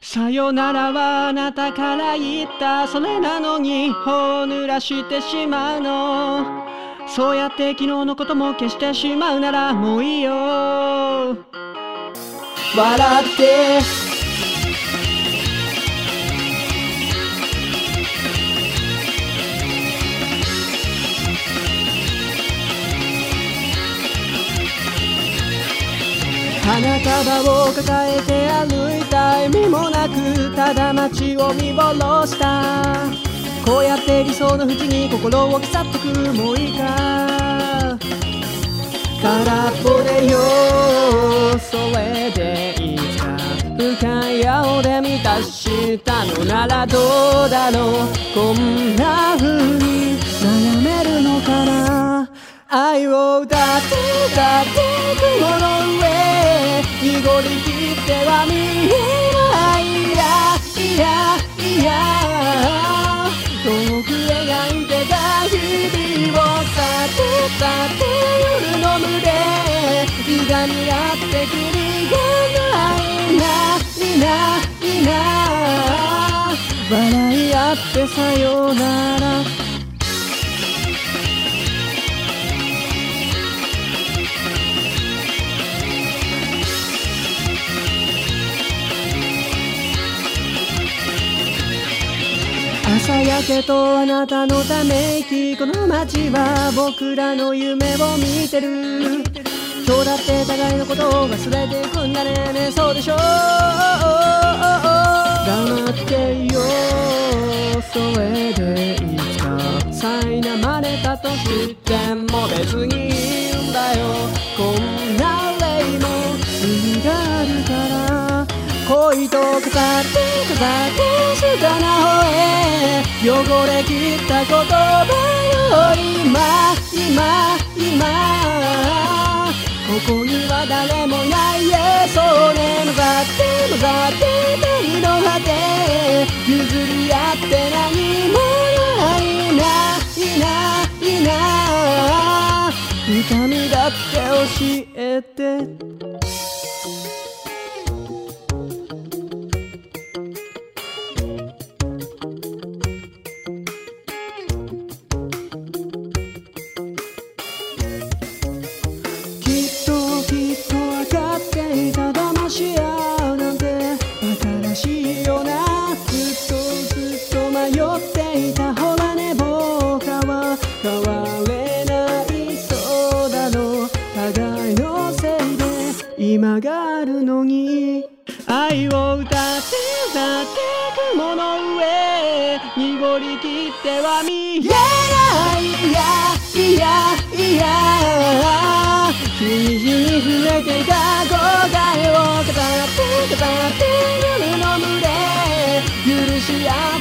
さよならはあなたから言った。それなのに頬を濡らしてしまうの。そうやって昨日のことも消してしまうならもういいよ。笑って束を抱えて歩いた意味もなくただ街を見下ろした。こうやって理想の縁に心を刻っとくもういいか。空っぽでよそれでいつか深い青で満たしたのならどうだろう。が遠く描いてた日々を去って去って夜の群れいがみ合ってくりがないなみなみな笑い合ってさよなら朝焼けとあなたのため息。この街は僕らの夢を見てる。今日だって互いのことを忘れていくんだねねそうでしょ黙ってよそれでいつか苛まれたとしても別にいいんだよ。こんな例も意味があるから。恋と飾って飾って静かな方汚れきった言葉よ今今今ここには誰もないえそうね混ざって混ざって旅の果て。譲り合って何もないないないない痛みだって教えて。曲がるのに愛を歌って歌って雲の上濁りきっては見えないいやいやいや。日にじに触れていた後悔を語って語って夜の群れ許し合う